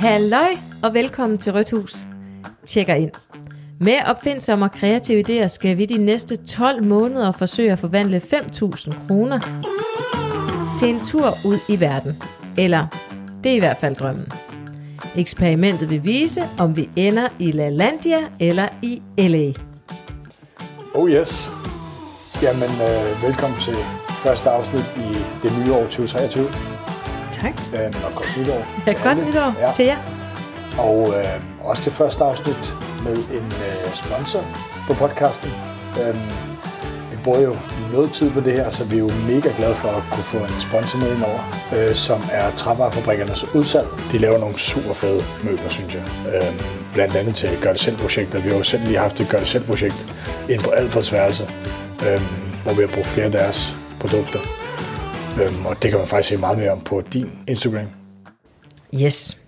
Halløj og velkommen til Rødt Hus. Tjekker ind. Med opfindsomme og kreative idéer skal vi de næste 12 måneder forsøge at forvandle 5.000 kroner til en tur ud i verden. Eller, det er i hvert fald drømmen. Eksperimentet vil vise, om vi ender i LaLandia eller i LA. Oh yes. Jamen, øh, velkommen til første afsnit i det nye år 2023. Tak. Øh, og godt nytår. Ja, godt nytår Ja. til jer. Og øh, også det første afsnit med en øh, sponsor på podcasten. Øh, vi bruger jo noget tid på det her, så vi er jo mega glade for at kunne få en sponsor med indover, øh, som er Trævarefabrikkernes udsalg. De laver nogle super fede møbler, synes jeg. Øh, blandt andet til gør det selv projekter. Vi har jo selv lige haft et gør det selv projekt inde på Alfreds værelse, øh, hvor vi har brugt flere af deres produkter. Øh, og det kan man faktisk se meget mere om på din Instagram. Yes.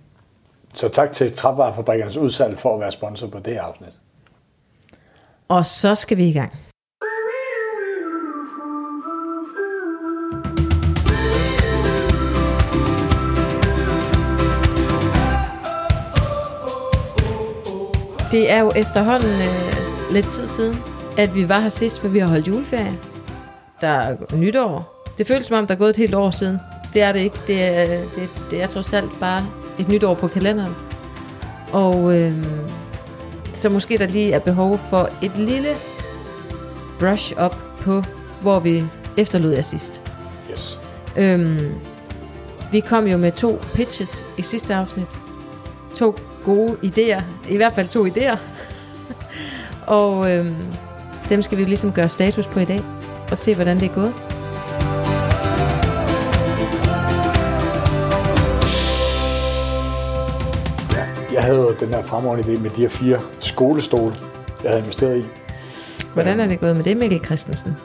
Så tak til Trævarefabrikkernes udsalg for at være sponsor på det her afsnit. Og så skal vi i gang. Det er jo efterhånden øh, lidt tid siden, at vi var her sidst, for vi har holdt juleferie. Der er nytår. Det føles som om, der er gået et helt år siden. Det er det ikke. Det er, det, det er trods alt bare et nytår på kalenderen. Og øh, så måske der lige er behov for et lille brush up på, hvor vi efterlod jer sidst. Yes. Øhm, vi kom jo med to pitches i sidste afsnit. To gode idéer. I hvert fald to idéer. og øhm, dem skal vi ligesom gøre status på i dag. Og se, hvordan det er gået. Jeg havde jo den her fremragende idé med de her fire skolestole, jeg havde investeret i. Hvordan er det gået med det, Mikkel Christensen?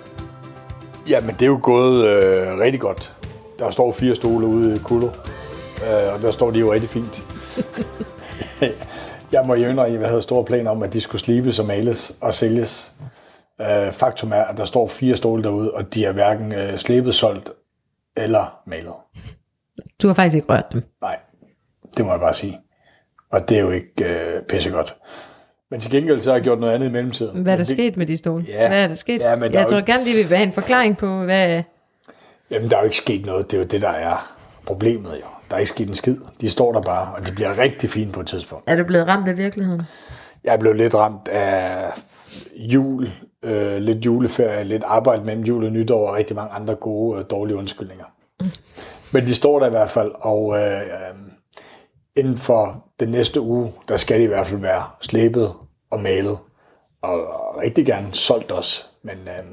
Ja, men det er jo gået øh, rigtig godt. Der står fire stole ude i Kullo, øh, og der står de jo rigtig fint. jeg må jo indrømme, at jeg havde store planer om, at de skulle slibes og males og sælges. Øh, faktum er, at der står fire stole derude, og de er hverken øh, slebet, solgt eller malet. Du har faktisk ikke rørt dem. Nej, det må jeg bare sige. Og det er jo ikke øh, pissegodt. Men til gengæld så har jeg gjort noget andet i mellemtiden. Hvad er der det, sket med de stole? Ja. Hvad er der sket? Ja, men der er jeg tror ikke- gerne lige, vi vil have en forklaring på, hvad... Jamen, der er jo ikke sket noget. Det er jo det, der er problemet jo. Der er ikke sket en skid. De står der bare, og de bliver rigtig fine på et tidspunkt. Er du blevet ramt af virkeligheden? Jeg er blevet lidt ramt af jul, øh, lidt juleferie, lidt arbejde mellem jul og nytår, og rigtig mange andre gode, øh, dårlige undskyldninger. Men de står der i hvert fald, og øh, inden for den næste uge, der skal de i hvert fald være slæbet og malet, og, rigtig gerne solgt også. Men øh,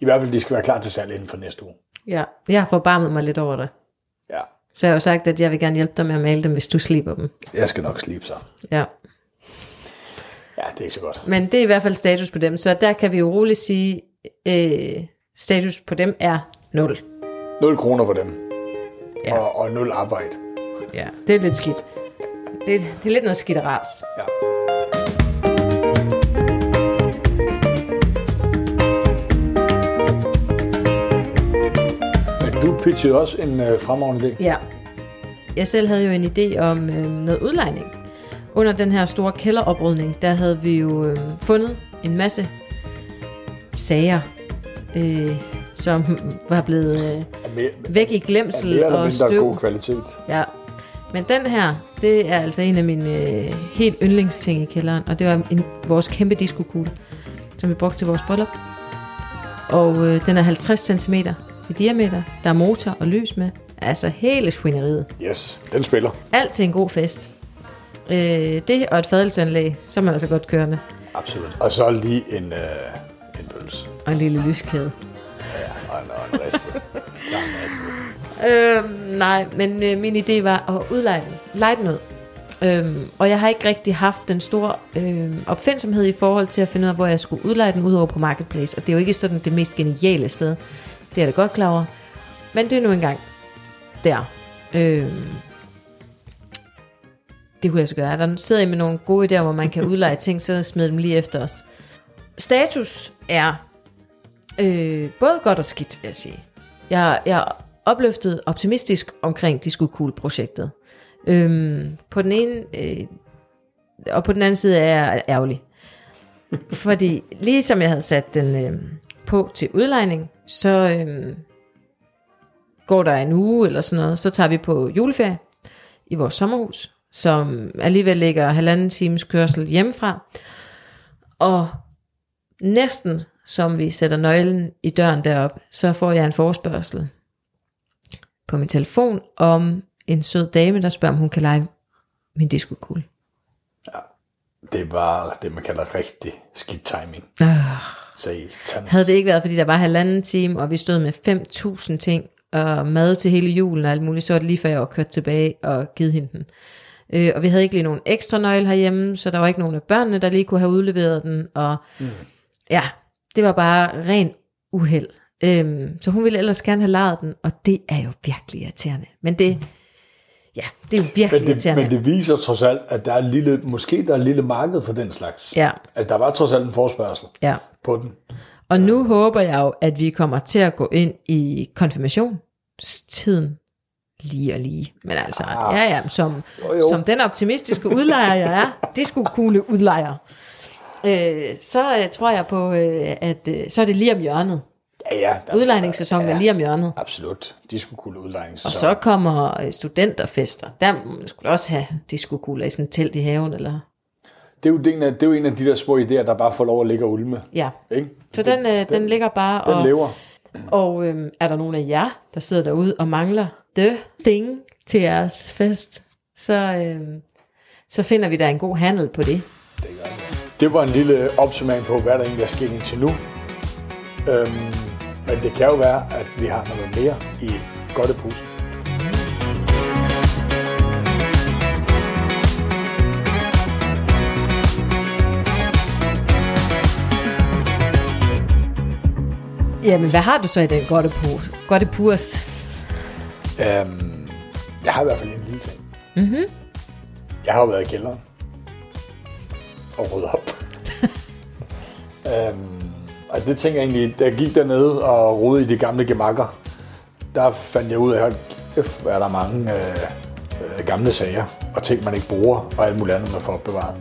i hvert fald, de skal være klar til salg inden for næste uge. Ja, jeg har forbarmet mig lidt over det. Ja, Så jeg har jo sagt, at jeg vil gerne hjælpe dig med at male dem, hvis du slipper dem. jeg skal nok slibe så. Ja. Ja, det er ikke så godt. Men det er i hvert fald status på dem, så der kan vi jo roligt sige, øh, status på dem er 0. 0 kroner for dem, Ja. og, og 0 arbejde. Ja, det er lidt skidt. Det, det er lidt noget skidt ras. Ja. Men du pitchede også en øh, fremragende idé. Ja. Jeg selv havde jo en idé om øh, noget udlejning. Under den her store kælderoprydning, der havde vi jo øh, fundet en masse sager, øh, som var blevet øh, væk i glemsel mere eller og støv. god kvalitet. Ja. Men den her, det er altså en af mine øh, helt yndlingsting i kælderen, og det var en, vores kæmpe diskokugle, som vi brugte til vores bryllup. Og øh, den er 50 cm i diameter. Der er motor og lys med. Altså hele svineriet. Yes, den spiller. Alt til en god fest. Øh, det og et fadelsanlæg, så er man altså godt kørende. Absolut. Og så lige en, øh, en pølse. Og en lille lyskæde. Og en, og en riste. Øh, nej, men øh, min idé var at udleje den. Lege den ud. Øhm, og jeg har ikke rigtig haft den store øh, opfindsomhed i forhold til at finde ud af, hvor jeg skulle udleje den ud over på Marketplace. Og det er jo ikke sådan det mest geniale sted. Det er jeg da godt klar over. Men det er nu engang der. Øh, det kunne jeg så gøre. Der sidder I med nogle gode idéer, hvor man kan udleje ting, så smid dem lige efter os. Status er øh, både godt og skidt, vil jeg sige. Jeg, jeg opløftet optimistisk omkring Disco Cool-projektet. Øhm, på den ene, øh, og på den anden side er jeg ærgerlig. Fordi ligesom jeg havde sat den øh, på til udlejning, så øh, går der en uge eller sådan noget, så tager vi på juleferie i vores sommerhus, som alligevel ligger halvanden times kørsel hjemmefra. Og næsten som vi sætter nøglen i døren derop, så får jeg en forespørgsel på min telefon om en sød dame, der spørger, om hun kan lege min diskokugle. Det var det, man kalder rigtig skidt timing. Ah. Satans. Havde det ikke været, fordi der var halvanden time, og vi stod med 5.000 ting, og mad til hele julen og alt muligt, så var det lige før jeg var kørt tilbage og givet hende den. Øh, og vi havde ikke lige nogen ekstra nøgle herhjemme, så der var ikke nogen af børnene, der lige kunne have udleveret den. Og mm. ja, det var bare ren uheld. Øhm, så hun ville ellers gerne have lejet den, og det er jo virkelig irriterende. Men det, ja, det er jo virkelig Men det, irriterende. men det viser trods alt, at der er lille, måske der er et lille marked for den slags. Ja, Altså, der var trods alt en forspørgsel ja. på den. Og nu håber jeg jo, at vi kommer til at gå ind i konfirmationstiden lige og lige. Men altså, Ah. ja ja, som, Jo, jo. som den optimistiske udlejer jeg er, det skulle kugle udlejer. Øh, så øh, tror jeg på, øh, at øh, så er det lige om hjørnet. Ja, ja. Der Udlejningssæsonen er lige om hjørnet. Absolut. De skulle kunne udlejningssæson. Og så kommer øh, studenterfester. Der skulle også have diskokugler i sådan et telt i haven. Eller... Det er, jo, det, en af, det er jo en af de der små idéer, der bare får lov at ligge og ulme. Ja, Ikke? så den, øh, den ligger bare. Den og, lever. Og øhm, er der nogen af jer, der sidder derude og mangler the thing til jeres fest, så, øhm, så finder vi da en god handel på det. Det var en lille opsummering på, hvad der egentlig er sket indtil nu. Øhm, men det kan jo være, at vi har noget mere i godteposen. Jamen, hvad har du så i den godte, pose, godte purs? Øhm, jeg har i hvert fald en lille ting. Mm-hmm. Jeg har jo været i kælderen og ryddet op. øhm, og det tænker jeg egentlig, da jeg gik dernede og rodede i de gamle gemakker, der fandt jeg ud af, at kæft, hvor er der mange øh, øh, gamle sager og ting, man ikke bruger, og alt muligt andet, man får opbevaret.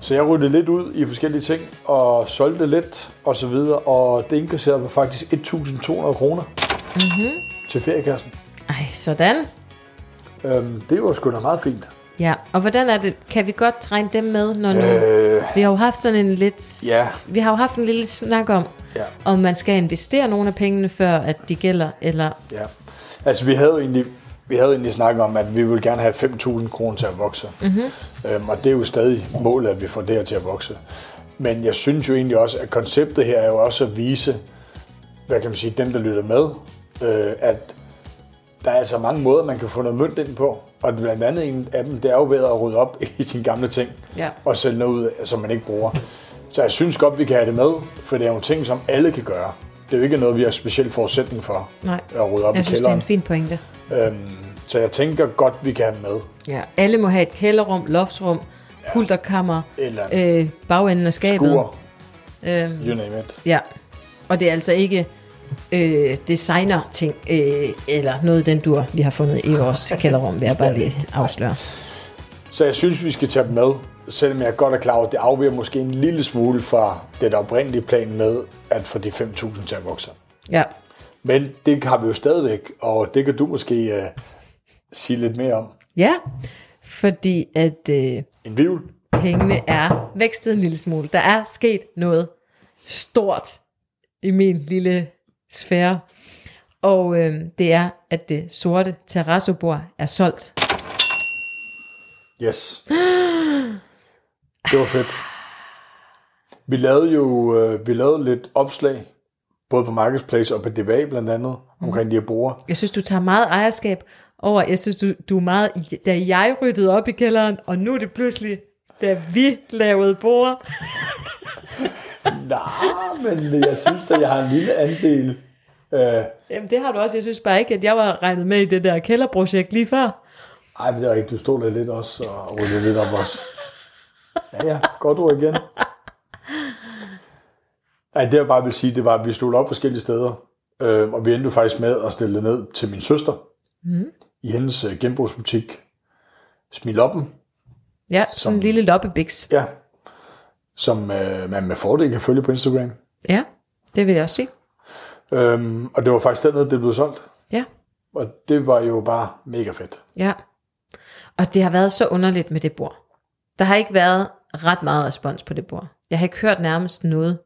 Så jeg ryddede lidt ud i forskellige ting, og solgte lidt, og så videre, og det inkasserede faktisk 1.200 kroner mm-hmm. til feriekassen. Ej, sådan. Øhm, det var sgu da meget fint. Og hvordan er det? Kan vi godt træne dem med, når nu... Øh, Vi har jo haft sådan en lidt... Ja. Vi har jo haft en lille snak om, ja, om man skal investere nogle af pengene, før at de gælder, eller... ja. Altså, vi havde jo egentlig, vi havde egentlig snakket om, at vi ville gerne have 5.000 kroner til at vokse. Mm-hmm. Øhm, og det er jo stadig målet, at vi får det her til at vokse. Men jeg synes jo egentlig også, at konceptet her er jo også at vise, hvad kan man sige, dem der lytter med, øh, at der er altså mange måder, man kan få noget mønt ind på. Og blandt andet en af dem, det er jo ved at rydde op i sine gamle ting. Ja. og sælge noget ud, som man ikke bruger. Så jeg synes godt, vi kan have det med, for det er jo ting, som alle kan gøre. Det er jo ikke noget, vi har speciel forudsætning for Nej, at rydde op jeg i synes, det er en kælderen. fin pointe. Øhm, så jeg tænker godt, vi kan have det med. Ja. Alle må have et kælderrum, loftsrum, pulterkammer, Eller øh, bagenden af skabet. skuer, Øhm, you name it. ja, og det er altså ikke øh, designer-ting, øh, eller noget den dur, vi har fundet i vores kælderrum, vil jeg bare lige afsløre. Så jeg synes, vi skal tage dem med, selvom jeg godt er klar over, at det afviger måske en lille smule fra det der oprindelige plan med at få de 5.000 til at vokse. Ja, Men det har vi jo stadigvæk, og det kan du måske uh, sige lidt mere om. ja fordi at øh, En vivl. pengene er vækstet en lille smule. Der er sket noget stort i min lille sfære. Og øh, det er, at det sorte terrassobord er solgt. Yes. Det var fedt. Vi lavede jo øh, vi lavede lidt opslag, både på Marketplace og på DBA blandt andet, omkring de her bruger. Jeg synes, du tager meget ejerskab over. Jeg synes, du, du er meget... Da jeg ryddede op i kælderen, og nu er det pludselig, da vi lavede bord. Nej, men jeg synes at jeg har en lille andel. Øh, Jamen, det har du også. Jeg synes bare ikke, at jeg var regnet med i det der kælderprojekt lige før. ej, men det er rigtigt. Du stod der lidt også og ryddede lidt op også. Ja, ja. Godt ord igen. Ej, det jeg bare vil sige, det var, at vi slog det op forskellige steder. Øh, og vi endte faktisk med at stille det ned til min søster. Mm. I hendes øh, genbrugsbutik. Smiloppen, Ja, sådan en lille loppebiks. ja, som øh, man med fordel kan følge på Instagram. Ja, det vil jeg også sige. Øhm, og det var faktisk dernede, det blev solgt. Ja, Og det var jo bare mega fedt. ja. Og det har været så underligt med det bord. Der har ikke været ret meget respons på det bord. Jeg har ikke hørt nærmest noget.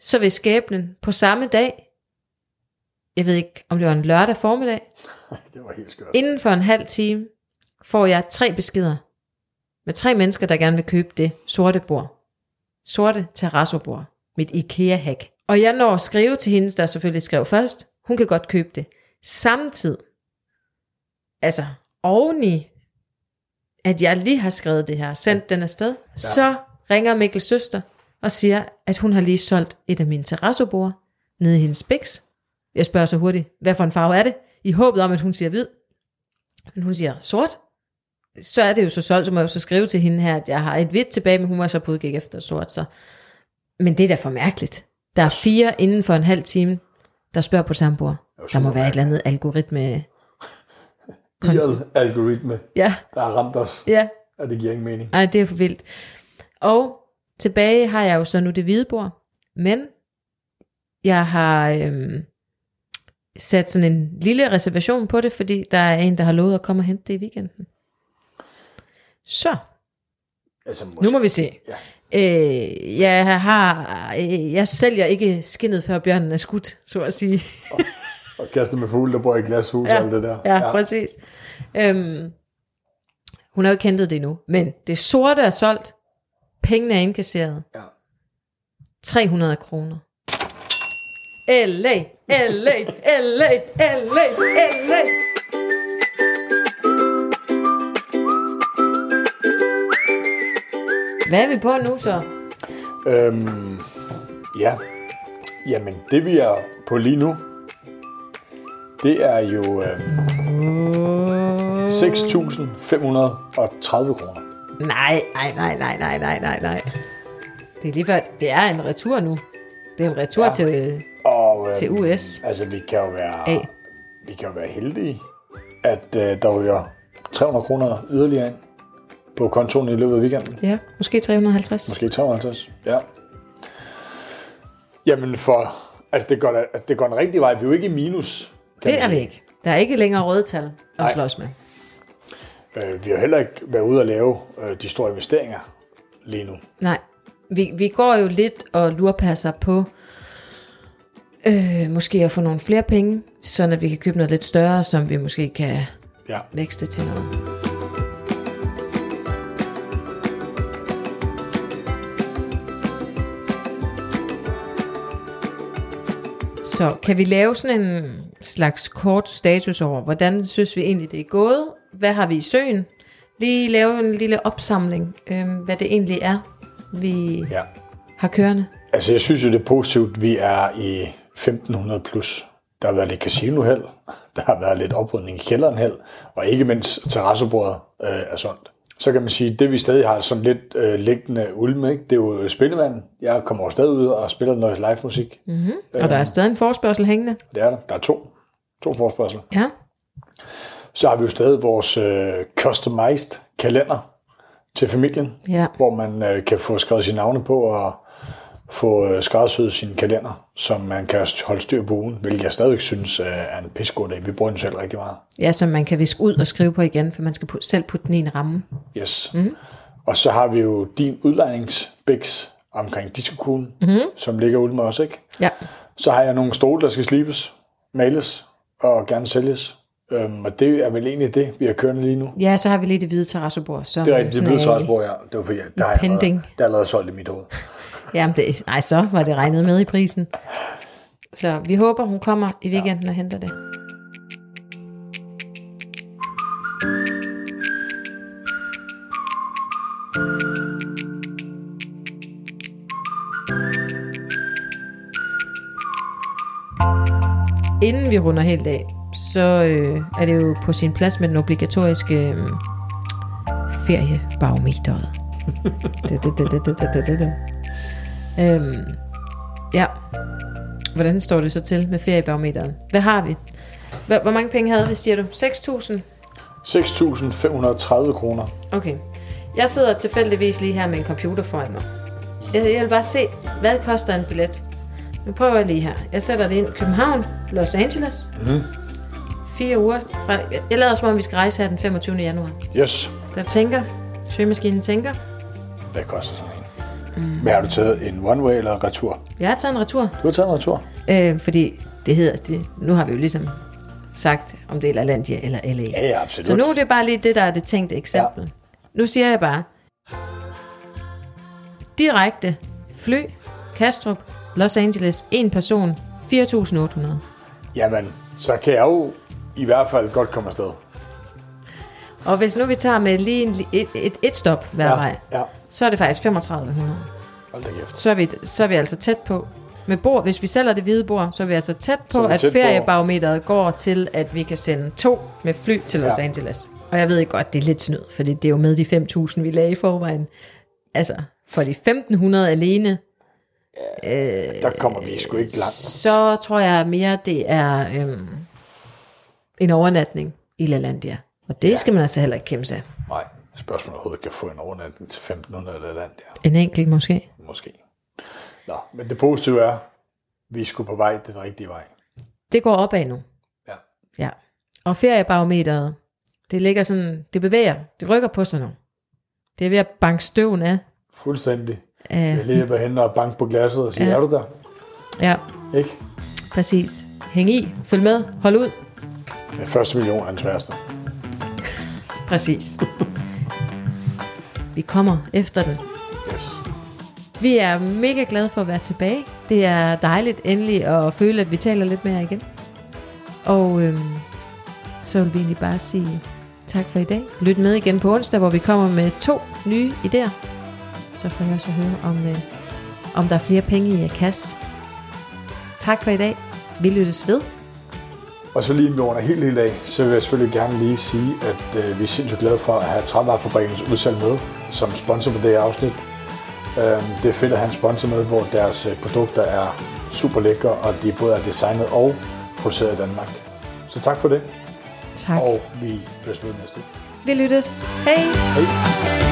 Så ved skæbnen på samme dag, jeg ved ikke, om det var en lørdag formiddag, Det var helt skørt. inden for en halv time, får jeg tre beskeder med tre mennesker, der gerne vil købe det sorte bord. Sorte terrassobord. Mit IKEA-hack. Og jeg når at skrive til hende, der selvfølgelig skrev først. Hun kan godt købe det. Samtidig, altså oveni, at jeg lige har skrevet det her, sendt den afsted, ja. så ringer Mikkels søster og siger, at hun har lige solgt et af mine terrassobord nede i hendes biks. Jeg spørger så hurtigt, hvad for en farve er det? I håbet om, at hun siger hvid. Men hun siger sort. Så er det jo så solgt, så må jeg jo så skrive til hende her, at jeg har et hvidt tilbage, men hun var så på udkig efter sort. Så. Men det er da for mærkeligt. Der er fire inden for en halv time, der spørger på samme bord. Der må være et eller andet algoritme. Gearet algoritme, Ja, der har ramt os. ja. Og det giver ingen mening. Ej, det er for vildt. Og tilbage har jeg jo så nu det hvide bord, men jeg har øhm, sat sådan en lille reservation på det, fordi der er en, der har lovet at komme og hente det i weekenden. Så, Altså, måske. nu må vi se. Ja. Øh, jeg har, øh, jeg sælger ikke skinnet før bjørnen er skudt, så at sige. Og kaste med fugle, der bor i glashus ja. og alt det der. Ja, ja. præcis. Øhm, hun har jo ikke hentet det endnu, men det sorte er solgt, pengene er indkasseret. Ja. 300 kroner. LA, LA, LA, LA, LA. Hvad er vi på nu så? Øhm, ja. Jamen, det vi er på lige nu, det er jo øhm, 6.530 kroner. Nej, nej, nej, nej, nej, nej, nej, nej. Det er lige før, det er en retur nu. Det er en retur ja. Til, Og øhm, til US. altså, vi kan jo være, A. vi kan jo være heldige, at øh, der ryger 300 kroner yderligere ind på kontoen i løbet af weekenden. Ja, måske 350. Måske 350, ja. Jamen for, altså det går, det går den rigtige vej. Vi er jo ikke i minus. kan Det er vi ikke. Der er ikke længere røde tal at Nej. slås med. Øh, vi har heller ikke været ude at lave øh, de store investeringer lige nu. Nej, vi, vi går jo lidt og lurpasser på øh, måske at få nogle flere penge, sådan at vi kan købe noget lidt større, som vi måske kan Ja. vækste til noget. Så kan vi lave sådan en slags kort status over, hvordan synes vi egentlig, det er gået? Hvad har vi i søen? Lige lave en lille opsamling, øh, hvad det egentlig er, vi ja. har kørende. Altså jeg synes jo, det er positivt, vi er i 1500 plus. Der har været lidt casinoheld, der har været lidt oprydning i kælderen held, og ikke mindst terrassebordet øh, er solgt. Så kan man sige, det vi stadig har sådan lidt øh, liggende ulme, ikke? det er jo spillevand. Jeg kommer jo stadig ud og spiller noget live musik. Mm. Og der er stadig en forspørgsel hængende. Det er der. Der er to. To forspørgseler. Ja. Så har vi jo stadig vores øh, customized kalender til familien, Ja. hvor man øh, kan få skrevet sine navne på og få øh, skræddersyet sin kalender, som man kan holde styr på ugen, hvilket jeg stadigvæk synes øh, er en pissegod dag. Vi bruger den selv rigtig meget. ja, som man kan viske ud og skrive på igen, for man skal selv putte den i en ramme. Yes. Mm. Og så har vi jo din udlejningsbiks omkring diskokuglen, mm. som ligger ude med os, ikke? Ja. Så har jeg nogle stole, der skal slibes, males og gerne sælges. Øhm, og det er vel egentlig det, vi har kørende lige nu. Ja, så har vi lige det hvide terrassebord. Som Det er rigtigt, det er- træsbord, ja. Det var fordi, der har jeg det er allerede solgt i mit hoved. Jamen, det, nej, så var det regnet med i prisen. Så vi håber, hun kommer i weekenden ja. og henter det. Inden vi runder helt af, så øh, er det jo på sin plads med den obligatoriske øh, feriebarometeret. Øhm, ja. Hvordan står det så til med feriebarometeren? Hvad har vi? Hvor, hvor mange penge havde vi, siger du? 6.000? 6.530 kroner. Okay. Jeg sidder tilfældigvis lige her med en computer foran mig. Jeg, jeg vil bare se, hvad koster en billet. Nu prøver jeg lige her. Jeg sætter det ind. København, Los Angeles. Mm. Fire uger. Fra, jeg lader som om, vi skal rejse her den 25. januar. Yes. Der tænker. Søgemaskinen tænker. Hvad koster sådan? Mm. Men har du taget en one-way eller retur? Jeg har taget en retur. Du har taget en retur? Øh, fordi det hedder det. Nu har vi jo ligesom sagt, om det er LaLandia eller LA. Ja, ja, absolut. Så nu er det bare lige det, der er det tænkte eksempel. Ja. Nu siger jeg bare, direkte fly, Kastrup, Los Angeles, en person, 4.800. Jamen, så kan jeg jo i hvert fald godt komme afsted. Og hvis nu vi tager med lige en, et, et, et stop hver Ja, vej, ja. Så er det faktisk 3500. Hold da kæft. Så er, vi, så er vi altså tæt på. Med bord, hvis vi sælger det hvide bord, så er vi altså tæt på, at tæt på- feriebarometeret går til, at vi kan sende to med fly til Los Ja. Angeles. Og jeg ved godt, det er lidt snyd, for det er jo med de 5.000, vi lagde i forvejen. Altså, for de 1.500 alene, Der kommer vi sgu ikke langt. så tror jeg mere, det er øhm, en overnatning i LaLandia. Og det ja. skal man altså heller ikke kæmpe sig af. Nej, spørgsmålet overhovedet kan få en overnatning til 1500 eller land der. En enkelt måske. Måske. Nå, men det positive er, vi er sgu på vej den rigtige vej. Det går opad nu. Ja. Ja. Og feriebarometeret, det ligger sådan, det bevæger, det rykker på sig nu. Det er ved at banke støven af. Fuldstændig. af Jeg lige ved hende og banke på glasset og sige, ja. er du der? ja, Ikke? præcis. Hæng i, følg med, hold ud. Den første million er den sværeste. Præcis. Vi kommer efter den. Yes. Vi er mega glade for at være tilbage. Det er dejligt endelig at føle, at vi taler lidt mere igen. Og øhm, så vil vi egentlig bare sige tak for i dag. Lyt med igen på onsdag, hvor vi kommer med to nye idéer. Så får jeg også høre, om, øh, om der er flere penge i kasse. Tak for i dag. Vi lyttes ved. Og så lige under helt lille dag, så vil jeg selvfølgelig gerne lige sige, at øh, vi er sindssygt glade for at have Trævarefabrikkens udsalg med som sponsor på det her afsnit. Øh, det er fedt at have en sponsor med, hvor deres øh, produkter er super lækre, og de både er designet og produceret i Danmark. Så tak for det, Tak. og vi høres ved næste. Vi lyttes. Hej. Hej.